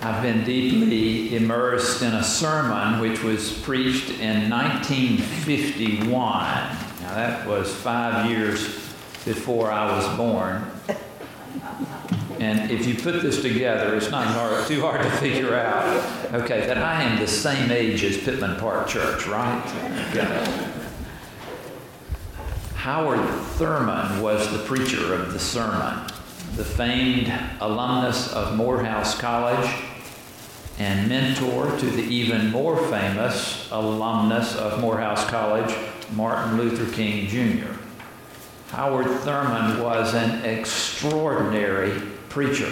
I've been deeply immersed in a sermon which was preached in 1951. Now, that was five years before I was born. And if you put this together, it's not hard, too hard to figure out, okay, that I am the same age as Pittman Park Church, right? Okay. Howard Thurman was the preacher of the sermon, the famed alumnus of Morehouse College and mentor to the even more famous alumnus of Morehouse College, Martin Luther King Jr. Howard Thurman was an extraordinary preacher.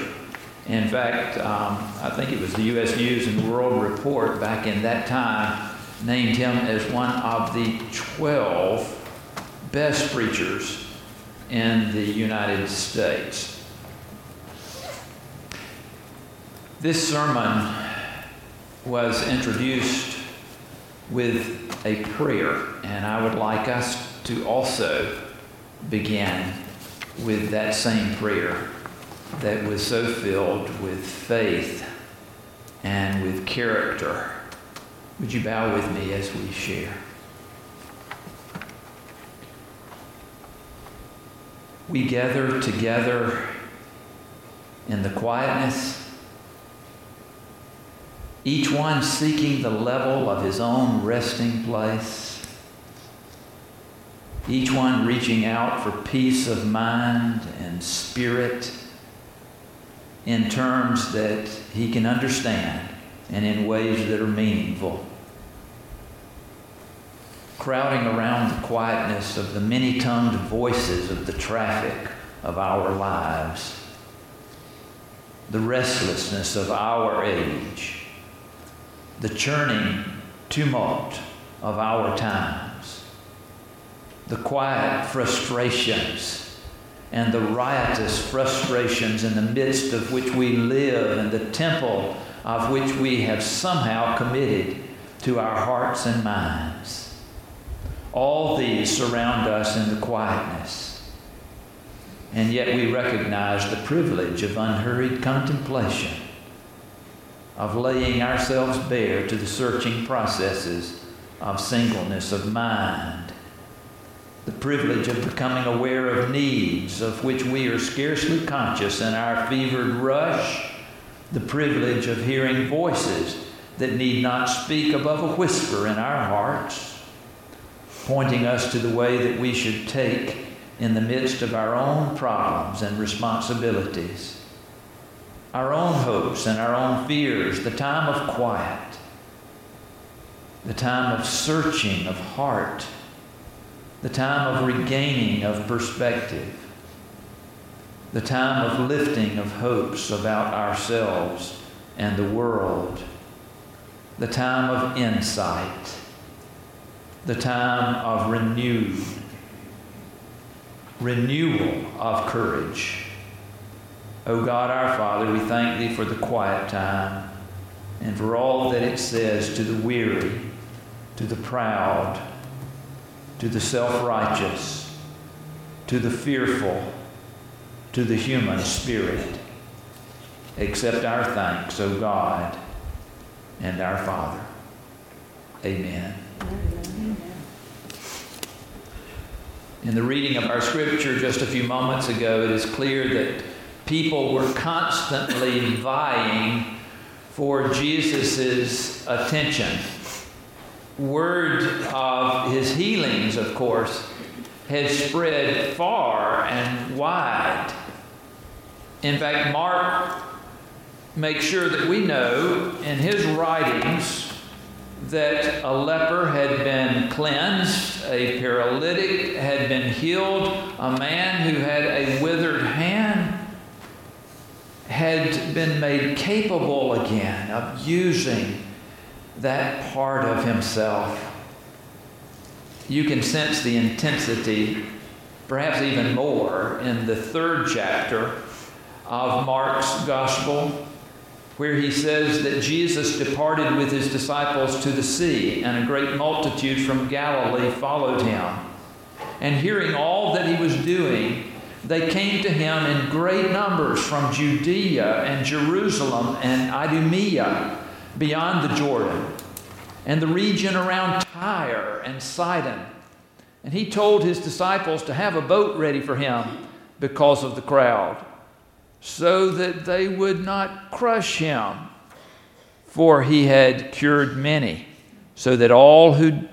In fact, um, I think it was the U.S. News and World Report back in that time named him as one of the 12 best preachers in the United States. This sermon was introduced with a prayer, and I would like us to also begin with that same prayer that was so filled with faith and with character. Would you bow with me as we share? We gather together in the quietness, each one seeking the level of his own resting place, each one reaching out for peace of mind and spirit in terms that he can understand and in ways that are meaningful. Crowding around the quietness of the many tongued voices of the traffic of our lives, the restlessness of our age, the churning tumult of our times, the quiet frustrations and the riotous frustrations in the midst of which we live and the temple of which we have somehow committed to our hearts and minds. All these surround us in the quietness. And yet we recognize the privilege of unhurried contemplation, of laying ourselves bare to the searching processes of singleness of mind. The privilege of becoming aware of needs of which we are scarcely conscious in our fevered rush, the privilege of hearing voices that need not speak above a whisper in our hearts, pointing us to the way that we should take in the midst of our own problems and responsibilities, our own hopes and our own fears, the time of quiet, the time of searching of heart the time of regaining of perspective, the time of lifting of hopes about ourselves and the world, the time of insight, the time of renewed renewal of courage. O God our Father, we thank Thee for the quiet time and for all that it says to the weary, to the proud, to the self righteous, to the fearful, to the human spirit. Accept our thanks, O God and our Father. Amen. In the reading of our scripture just a few moments ago, it is clear that people were constantly vying for Jesus' attention word of his healings, of course, had spread far and wide. In fact, Mark makes sure that we know in his writings that a leper had been cleansed, a paralytic had been healed, a man who had a withered been made capable again of using that part of himself. You can sense the intensity, perhaps even more, in the third chapter of Mark's gospel, where he says that Jesus departed with his disciples to the sea, and a great multitude from Galilee followed him. And hearing all that he was doing, they came to him in great numbers from Judea and Jerusalem and Idumea beyond the Jordan and the region around Tyre and Sidon. And he told his disciples to have a boat ready for him because of the crowd, so that they would not crush him, for he had cured many, so that all who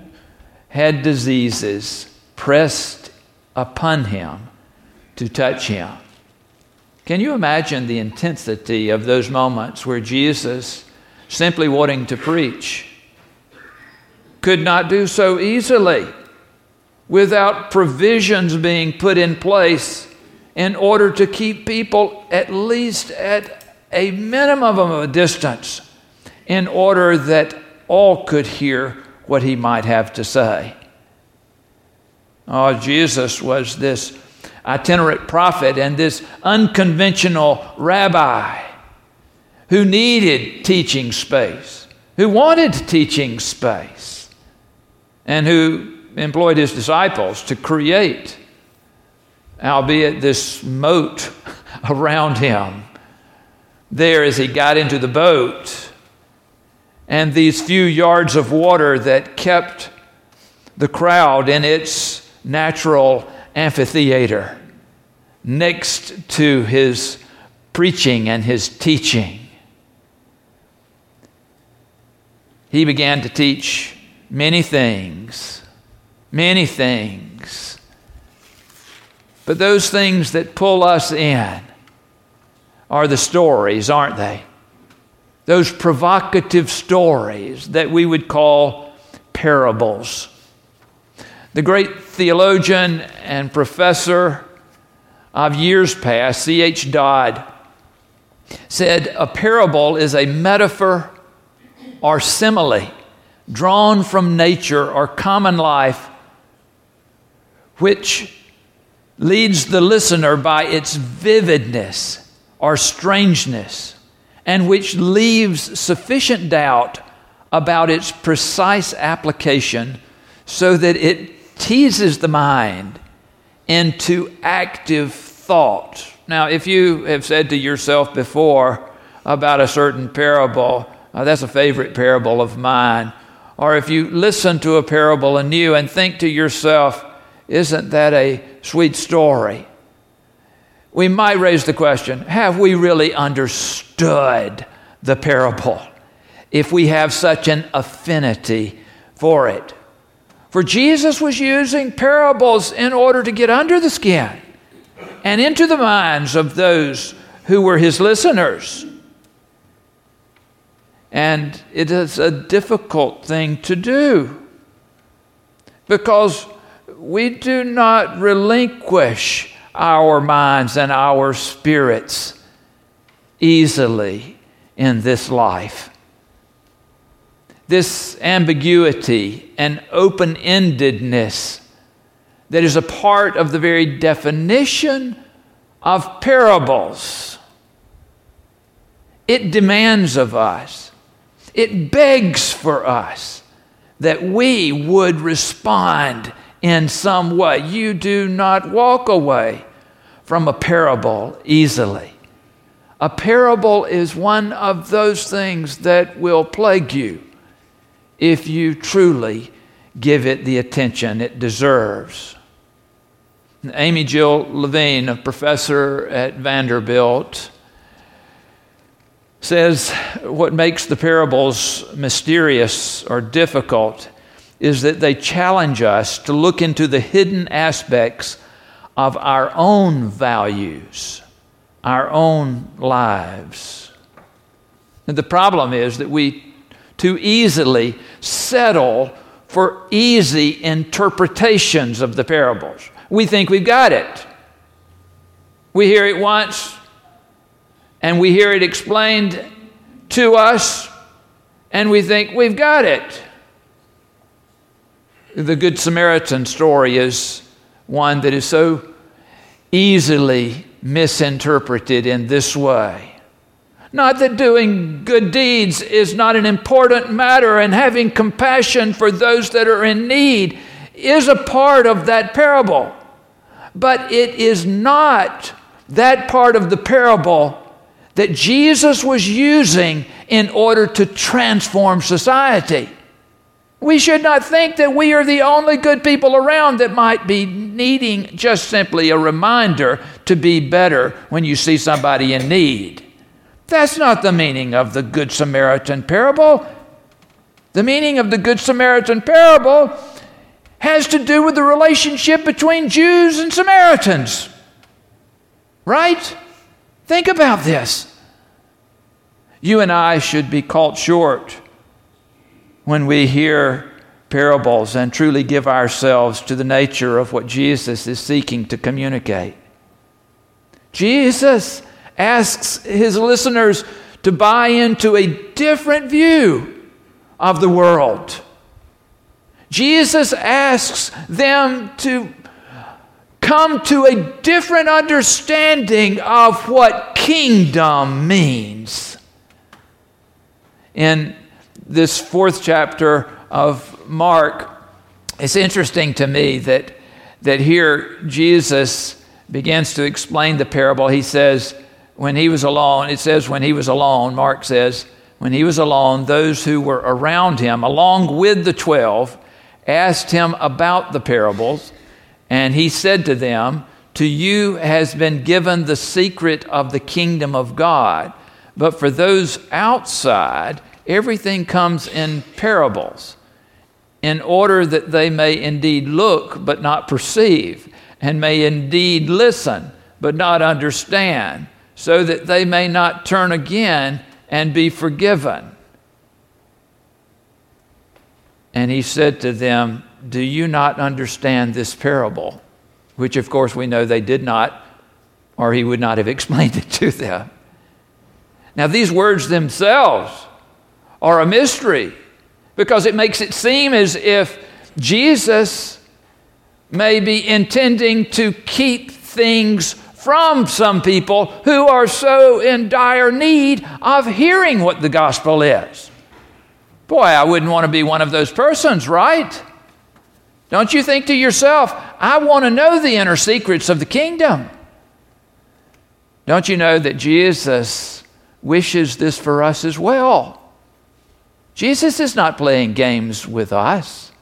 had diseases pressed upon him to touch him. Can you imagine the intensity of those moments where Jesus, simply wanting to preach, could not do so easily without provisions being put in place in order to keep people at least at a minimum of a distance in order that all could hear what he might have to say. Oh, Jesus was this itinerant prophet and this unconventional rabbi who needed teaching space, who wanted teaching space, and who employed his disciples to create, albeit this moat around him. There, as he got into the boat, and these few yards of water that kept the crowd in its natural amphitheater next to his preaching and his teaching. He began to teach many things, many things. But those things that pull us in are the stories, aren't they? Those provocative stories that we would call parables. The great theologian and professor of years past, C.H. Dodd, said a parable is a metaphor or simile drawn from nature or common life, which leads the listener by its vividness or strangeness, and which leaves sufficient doubt about its precise application so that it teases the mind into active thought. Now, if you have said to yourself before about a certain parable, uh, that's a favorite parable of mine, or if you listen to a parable anew and think to yourself, isn't that a sweet story? We might raise the question have we really understood the parable if we have such an affinity for it? For Jesus was using parables in order to get under the skin and into the minds of those who were his listeners. And it is a difficult thing to do because we do not relinquish our minds and our spirits easily in this life this ambiguity and open endedness that is a part of the very definition of parables. It demands of us, it begs for us that we would respond in some way. You do not walk away from a parable easily. A parable is one of those things that will plague you if you truly give it the attention it deserves. Amy Jill Levine, a professor at Vanderbilt, says what makes the parables mysterious or difficult is that they challenge us to look into the hidden aspects of our own values, our own lives. And the problem is that we too easily settle for easy interpretations of the parables. We think we've got it. We hear it once and we hear it explained to us and we think we've got it. The Good Samaritan story is one that is so easily misinterpreted in this way. Not that doing good deeds is not an important matter, and having compassion for those that are in need is a part of that parable. But it is not that part of the parable that Jesus was using in order to transform society. We should not think that we are the only good people around that might be needing just simply a reminder to be better when you see somebody in need. That's not the meaning of the Good Samaritan parable. The meaning of the Good Samaritan parable has to do with the relationship between Jews and Samaritans. Right? Think about this. You and I should be caught short when we hear parables and truly give ourselves to the nature of what Jesus is seeking to communicate. Jesus asks his listeners to buy into a different view of the world. Jesus asks them to come to a different understanding of what kingdom means. In this fourth chapter of Mark, it's interesting to me that, that here Jesus begins to explain the parable. He says, when he was alone, it says, when he was alone, Mark says, when he was alone, those who were around him, along with the twelve, asked him about the parables. And he said to them, To you has been given the secret of the kingdom of God. But for those outside, everything comes in parables, in order that they may indeed look but not perceive, and may indeed listen but not understand, so that they may not turn again and be forgiven. And he said to them, Do you not understand this parable? Which, of course, we know they did not, or he would not have explained it to them. Now, these words themselves are a mystery because it makes it seem as if Jesus may be intending to keep things from some people who are so in dire need of hearing what the gospel is. Boy, I wouldn't want to be one of those persons, right? Don't you think to yourself, I want to know the inner secrets of the kingdom? Don't you know that Jesus wishes this for us as well? Jesus is not playing games with us.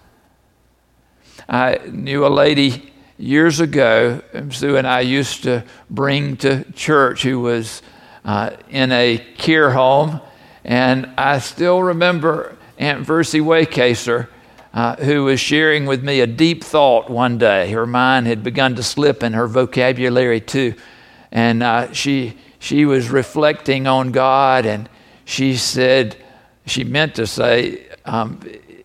I knew a lady years ago, Sue and I used to bring to church who was uh, in a care home. And I still remember Aunt Versi Waycaser, uh, who was sharing with me a deep thought one day. Her mind had begun to slip in her vocabulary too. And uh, she, she was reflecting on God, and she said, she meant to say, um,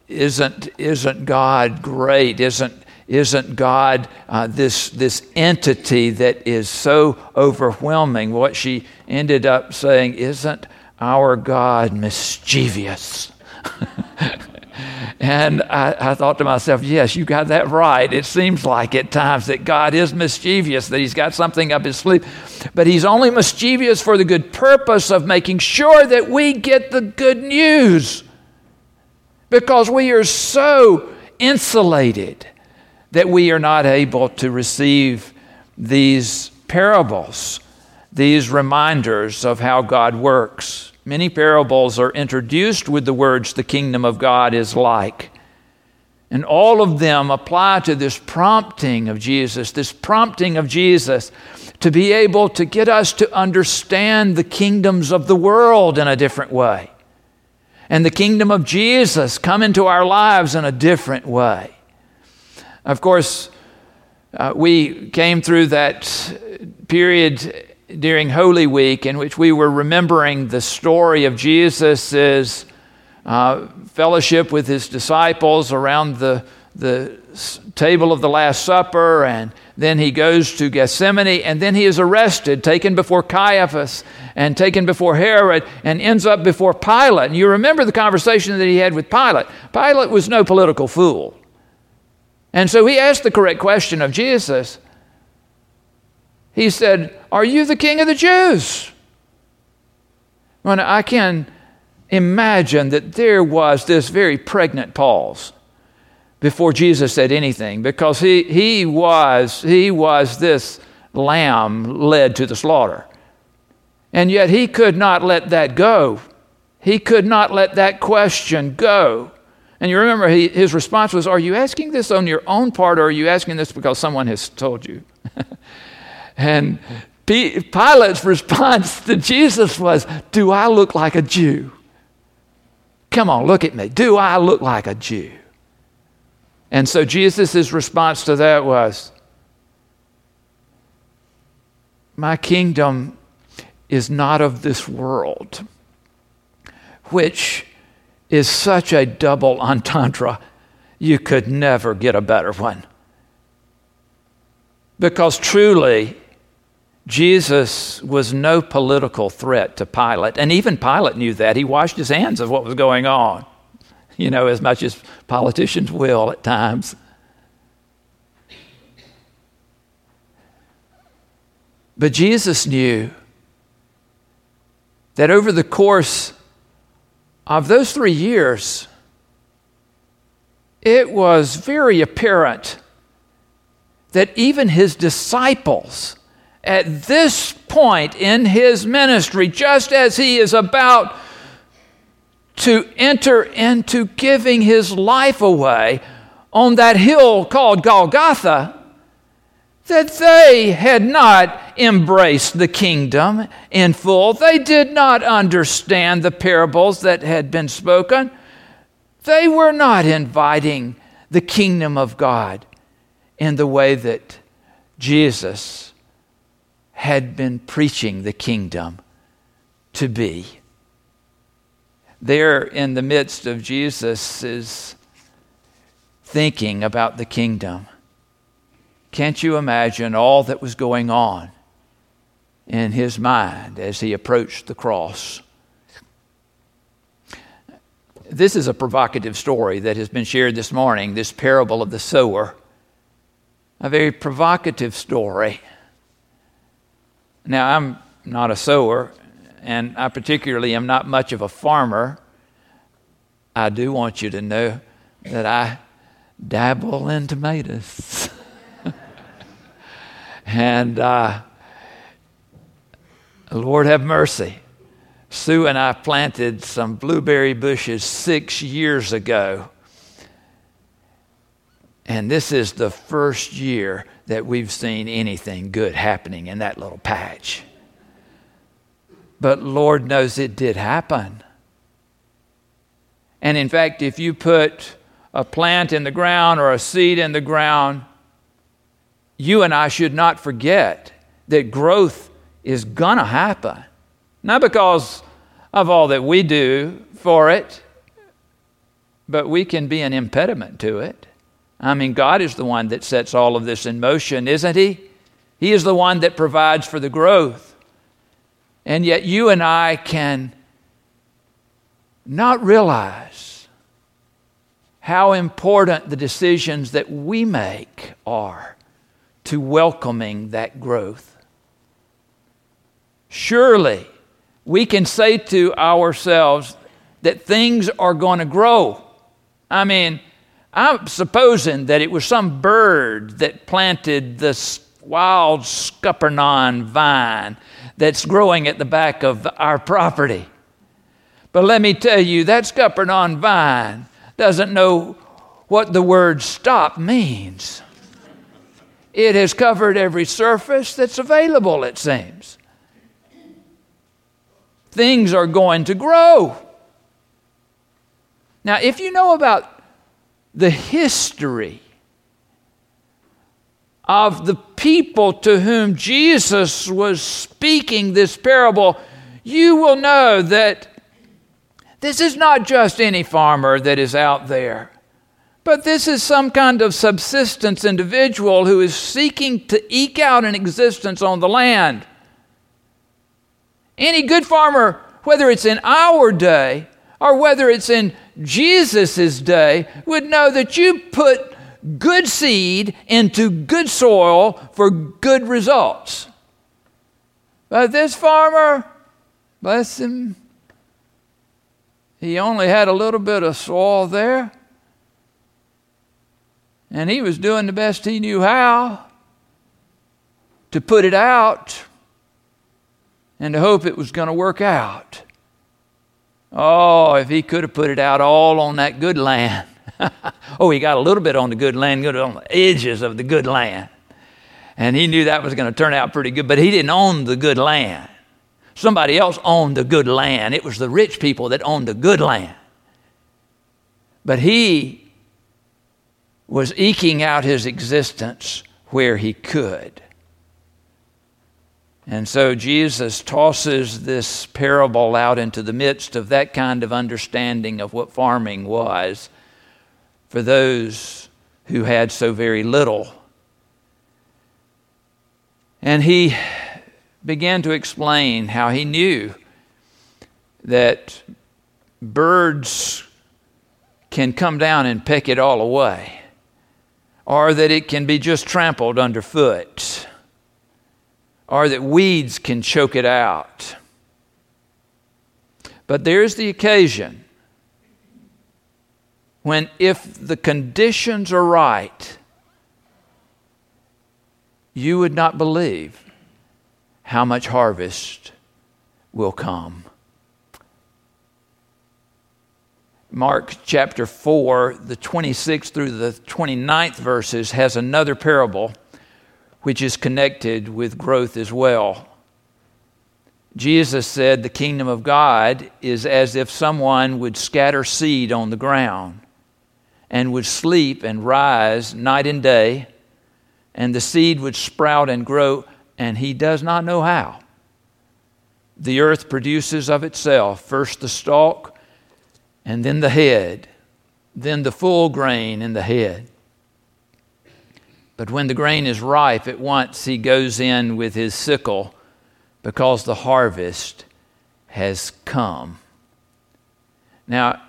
isn't, isn't God great? Isn't, isn't God uh, this, this entity that is so overwhelming? What she ended up saying, isn't our God mischievous? and I, I, thought to myself, yes, you got that right. It seems like at times that God is mischievous, that He's got something up His sleeve. But He's only mischievous for the good purpose of making sure that we get the good news. Because we are so insulated that we are not able to receive these parables, these reminders of how God works. Many parables are introduced with the words, the kingdom of God is like. And all of them apply to this prompting of Jesus, this prompting of Jesus to be able to get us to understand the kingdoms of the world in a different way. And the kingdom of Jesus come into our lives in a different way. Of course, uh, we came through that period during Holy Week in which we were remembering the story of Jesus' uh, fellowship with his disciples around the, the table of the Last Supper, and then he goes to Gethsemane, and then he is arrested, taken before Caiaphas, and taken before Herod, and ends up before Pilate. And you remember the conversation that he had with Pilate. Pilate was no political fool. And so he asked the correct question of Jesus he said, Are you the king of the Jews? I can imagine that there was this very pregnant pause before Jesus said anything because he, he, was, he was this lamb led to the slaughter. And yet he could not let that go. He could not let that question go. And you remember he, his response was, Are you asking this on your own part, or are you asking this because someone has told you? and P- Pilate's response to Jesus was, Do I look like a Jew? Come on, look at me. Do I look like a Jew? And so Jesus' response to that was, My kingdom is not of this world, which is such a double entendre, you could never get a better one. Because truly, Jesus was no political threat to Pilate. And even Pilate knew that. He washed his hands of what was going on, you know, as much as politicians will at times. But Jesus knew that over the course of those three years, it was very apparent that even his disciples, at this point in his ministry, just as he is about to enter into giving his life away on that hill called Golgotha, that they had not embraced the kingdom in full. They did not understand the parables that had been spoken. They were not inviting the kingdom of God in the way that Jesus had been preaching the kingdom to be. There, in the midst of Jesus' thinking about the kingdom, can't you imagine all that was going on in his mind as he approached the cross? This is a provocative story that has been shared this morning, this parable of the sower. A very provocative story. Now, I'm not a sower, and I particularly am not much of a farmer. I do want you to know that I dabble in tomatoes. and uh, Lord have mercy. Sue and I planted some blueberry bushes six years ago. And this is the first year that we've seen anything good happening in that little patch. But Lord knows it did happen. And in fact, if you put a plant in the ground or a seed in the ground, you and I should not forget that growth is going to happen. Not because of all that we do for it, but we can be an impediment to it. I mean, God is the one that sets all of this in motion, isn't He? He is the one that provides for the growth. And yet, you and I can not realize how important the decisions that we make are to welcoming that growth. Surely, we can say to ourselves that things are going to grow. I mean, I'm supposing that it was some bird that planted this wild scuppernong vine that's growing at the back of our property. But let me tell you, that scuppernong vine doesn't know what the word stop means. It has covered every surface that's available, it seems. Things are going to grow. Now, if you know about the history of the people to whom Jesus was speaking this parable, you will know that this is not just any farmer that is out there. But this is some kind of subsistence individual who is seeking to eke out an existence on the land. Any good farmer, whether it's in our day or whether it's in Jesus' day, would know that you put good seed into good soil for good results. But this farmer, bless him, he only had a little bit of soil there. And he was doing the best he knew how to put it out and to hope it was going to work out. Oh, if he could have put it out all on that good land. oh, he got a little bit on the good land, good on the edges of the good land. And he knew that was going to turn out pretty good, but he didn't own the good land. Somebody else owned the good land. It was the rich people that owned the good land. But he was eking out his existence where he could. And so Jesus tosses this parable out into the midst of that kind of understanding of what farming was for those who had so very little. And he began to explain how he knew that birds can come down and peck it all away, or that it can be just trampled underfoot or that weeds can choke it out. But there's the occasion when, if the conditions are right, you would not believe how much harvest will come. Mark chapter 4, the 26th through the 29th verses, has another parable which is connected with growth as well. Jesus said the kingdom of God is as if someone would scatter seed on the ground and would sleep and rise night and day, and the seed would sprout and grow, and he does not know how. The earth produces of itself first the stalk, and then the head, then the full grain in the head. But when the grain is ripe, at once he goes in with his sickle because the harvest has come. Now,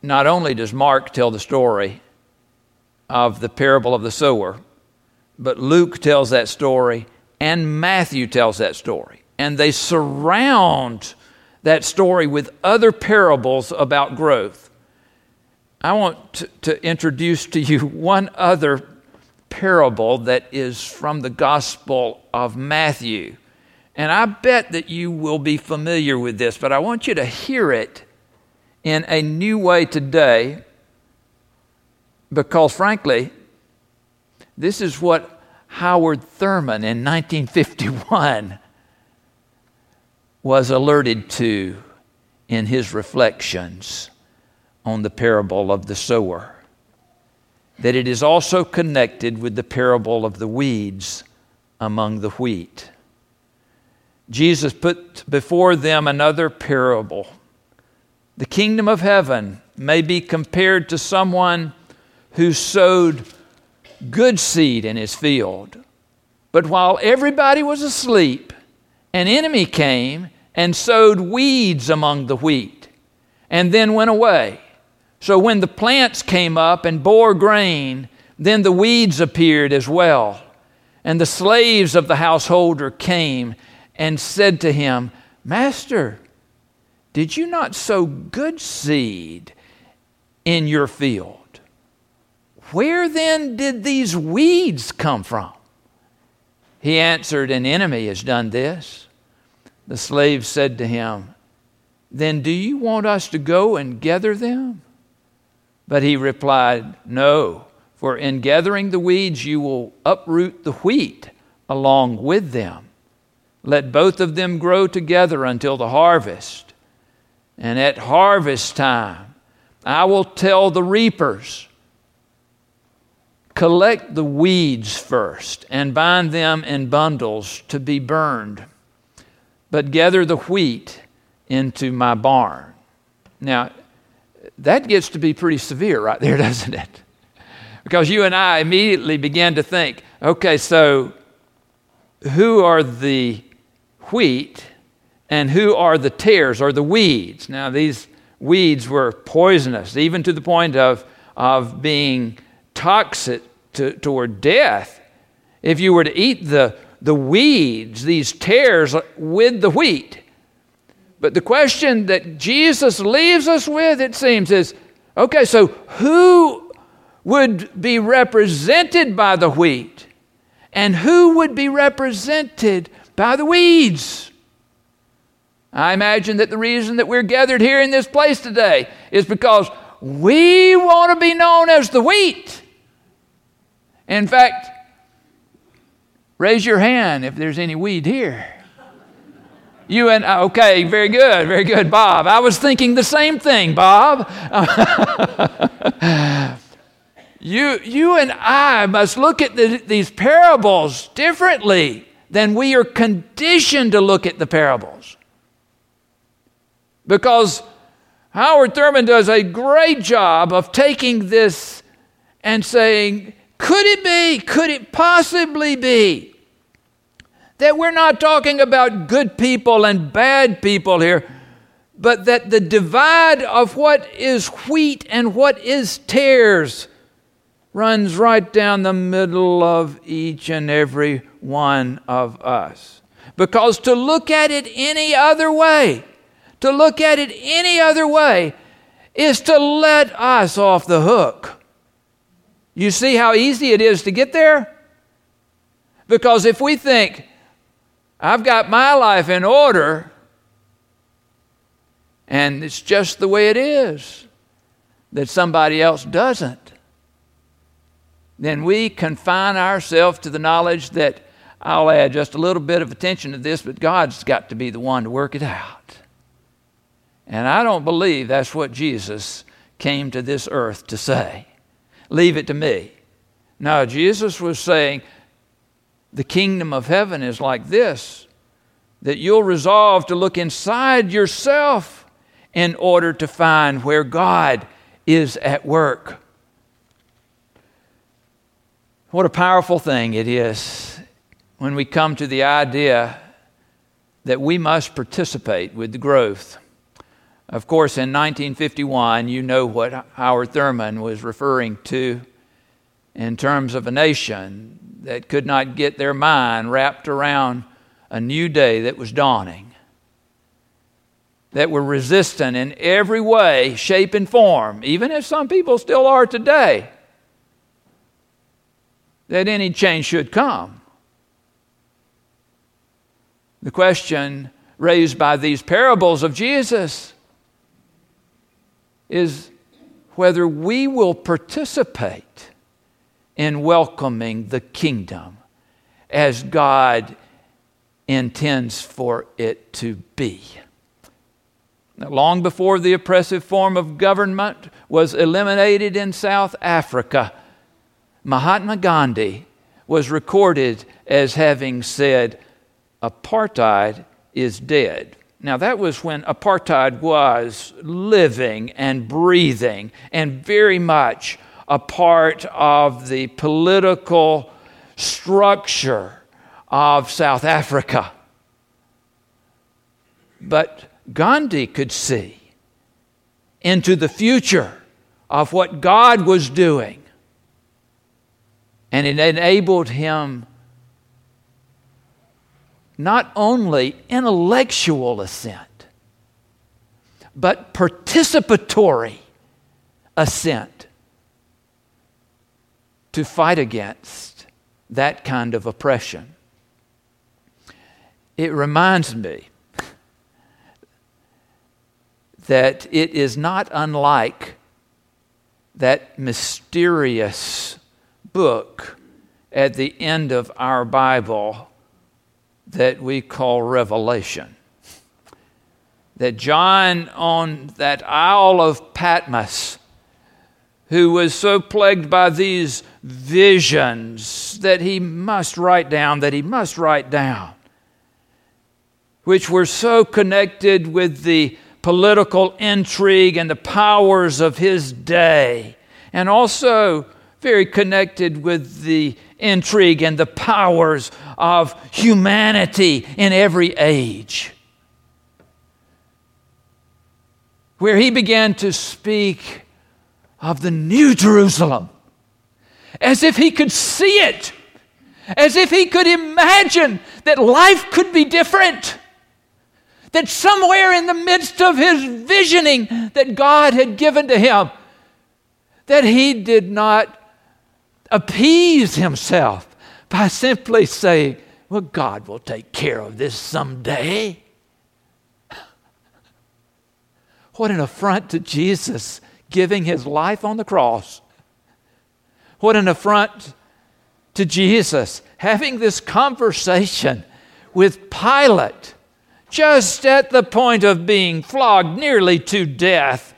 not only does Mark tell the story of the parable of the sower, but Luke tells that story and Matthew tells that story. And they surround that story with other parables about growth. I want to, to introduce to you one other parable that is from the Gospel of Matthew. And I bet that you will be familiar with this, but I want you to hear it in a new way today because, frankly, this is what Howard Thurman in 1951 was alerted to in his reflections on the parable of the sower that it is also connected with the parable of the weeds among the wheat. Jesus put before them another parable. The kingdom of heaven may be compared to someone who sowed good seed in his field. But while everybody was asleep, an enemy came and sowed weeds among the wheat and then went away. So when the plants came up and bore grain, then the weeds appeared as well. And the slaves of the householder came and said to him, Master, did you not sow good seed in your field? Where then did these weeds come from? He answered, An enemy has done this. The slave said to him, Then do you want us to go and gather them? But he replied, No, for in gathering the weeds you will uproot the wheat along with them. Let both of them grow together until the harvest. And at harvest time, I will tell the reapers, Collect the weeds first and bind them in bundles to be burned, but gather the wheat into my barn. Now, that gets to be pretty severe right there, doesn't it? Because you and I immediately begin to think okay, so who are the wheat and who are the tares or the weeds? Now, these weeds were poisonous, even to the point of, of being toxic to, toward death. If you were to eat the, the weeds, these tares with the wheat, but the question that Jesus leaves us with, it seems, is okay, so who would be represented by the wheat and who would be represented by the weeds. I imagine that the reason that we're gathered here in this place today is because we want to be known as the wheat. In fact, raise your hand if there's any weed here. You and, I, okay, very good, very good, Bob. I was thinking the same thing, Bob. you, you and I must look at the, these parables differently than we are conditioned to look at the parables. Because Howard Thurman does a great job of taking this and saying, could it be, could it possibly be that we're not talking about good people and bad people here, but that the divide of what is wheat and what is tares runs right down the middle of each and every one of us. Because to look at it any other way, to look at it any other way, is to let us off the hook. You see how easy it is to get there? Because if we think, I've got my life in order, and it's just the way it is, that somebody else doesn't, then we confine ourselves to the knowledge that I'll add just a little bit of attention to this, but God's got to be the one to work it out. And I don't believe that's what Jesus came to this earth to say. Leave it to me. No, Jesus was saying, the kingdom of heaven is like this that you'll resolve to look inside yourself in order to find where God is at work. What a powerful thing it is when we come to the idea that we must participate with the growth. Of course, in 1951, you know what Howard Thurman was referring to in terms of a nation that could not get their mind wrapped around a new day that was dawning, that were resistant in every way, shape, and form, even as some people still are today that any change should come. The question raised by these parables of Jesus is whether we will participate in welcoming the kingdom as God intends for it to be. Now, long before the oppressive form of government was eliminated in South Africa, Mahatma Gandhi was recorded as having said, Apartheid is dead. Now, that was when apartheid was living and breathing and very much a part of the political structure of South Africa. But Gandhi could see into the future of what God was doing and it enabled him not only intellectual assent, but participatory assent to fight against that kind of oppression. It reminds me that it is not unlike that mysterious book at the end of our Bible that we call Revelation. That John, on that Isle of Patmos, who was so plagued by these visions that he must write down, that he must write down, which were so connected with the political intrigue and the powers of his day, and also very connected with the intrigue and the powers of humanity in every age. Where he began to speak of the New Jerusalem as if he could see it, as if he could imagine that life could be different. That somewhere in the midst of his visioning that God had given to him, that he did not appease himself by simply saying, Well, God will take care of this someday. What an affront to Jesus giving his life on the cross. What an affront to Jesus having this conversation with Pilate just at the point of being flogged nearly to death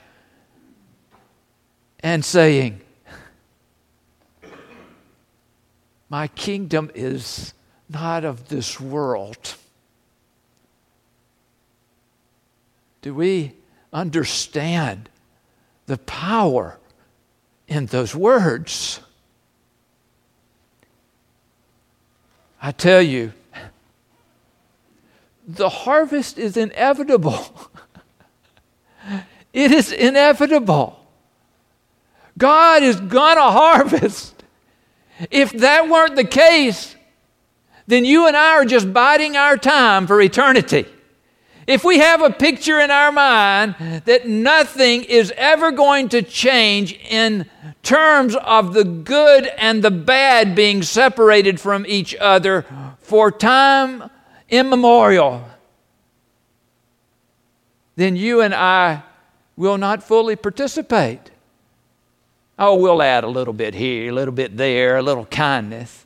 and saying, My kingdom is not of this world. Do we understand the power in those words? I tell you, the harvest is inevitable. it is inevitable. God is going to harvest. If that weren't the case, then you and I are just biding our time for eternity. If we have a picture in our mind that nothing is ever going to change in terms of the good and the bad being separated from each other for time immemorial, then you and I will not fully participate. Oh, we'll add a little bit here, a little bit there, a little kindness.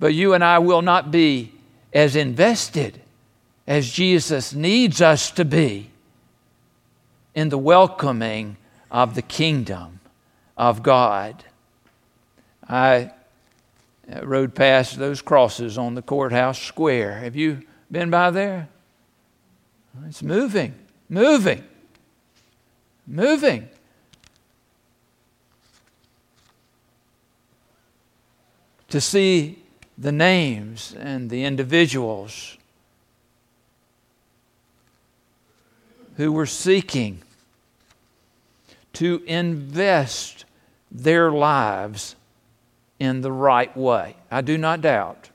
But you and I will not be as invested as Jesus needs us to be in the welcoming of the kingdom of God. I uh, rode past those crosses on the courthouse square. Have you been by there? It's moving, moving, moving. To see the names and the individuals who were seeking to invest their lives in the right way. I do not doubt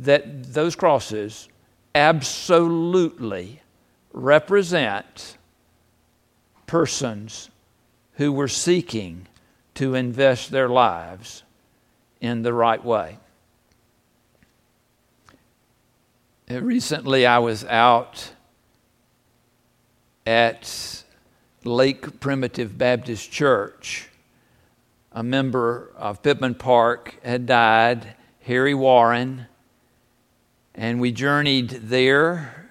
that those crosses absolutely represent persons who were seeking to invest their lives in the right way. Uh, recently, I was out at Lake Primitive Baptist Church. A member of Pittman Park had died, Harry Warren, and we journeyed there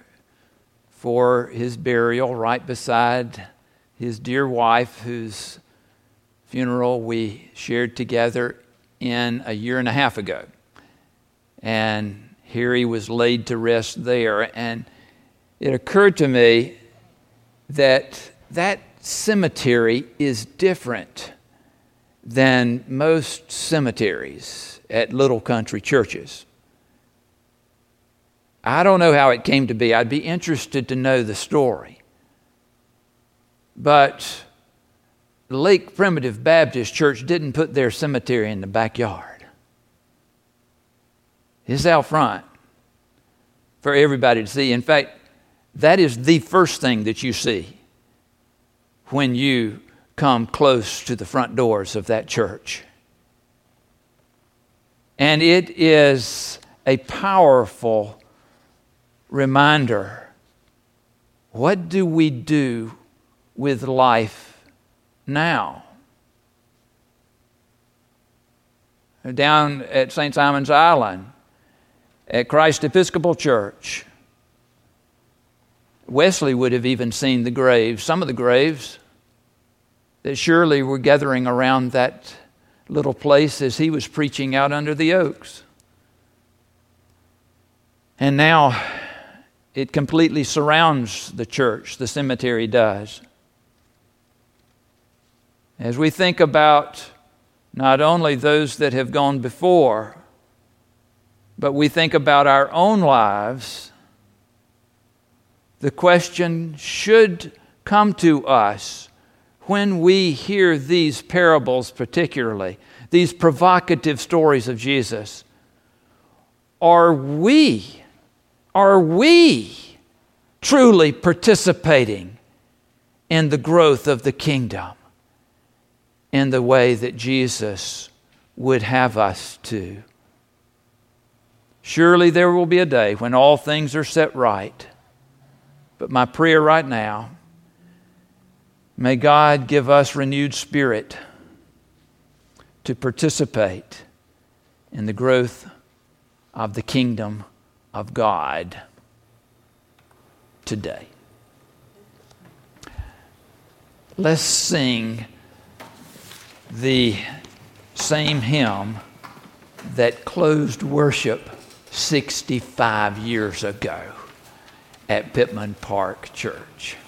for his burial right beside his dear wife, whose funeral we shared together in a year and a half ago. And Harry was laid to rest there. And it occurred to me that that cemetery is different than most cemeteries at little country churches. I don't know how it came to be. I'd be interested to know the story. But Lake Primitive Baptist Church didn't put their cemetery in the backyard. It's out front for everybody to see. In fact, that is the first thing that you see when you come close to the front doors of that church. And it is a powerful reminder. What do we do with life now? Down at St. Simon's Island, at Christ Episcopal Church, Wesley would have even seen the graves, some of the graves that surely were gathering around that little place as he was preaching out under the oaks. And now it completely surrounds the church, the cemetery does. As we think about not only those that have gone before, but we think about our own lives the question should come to us when we hear these parables, particularly, these provocative stories of Jesus. Are we, are we truly participating in the growth of the kingdom in the way that Jesus would have us to. Surely there will be a day when all things are set right. But my prayer right now, may God give us renewed spirit to participate in the growth of the kingdom of God today. Let's sing the same hymn that closed worship 65 years ago at Pittman Park Church.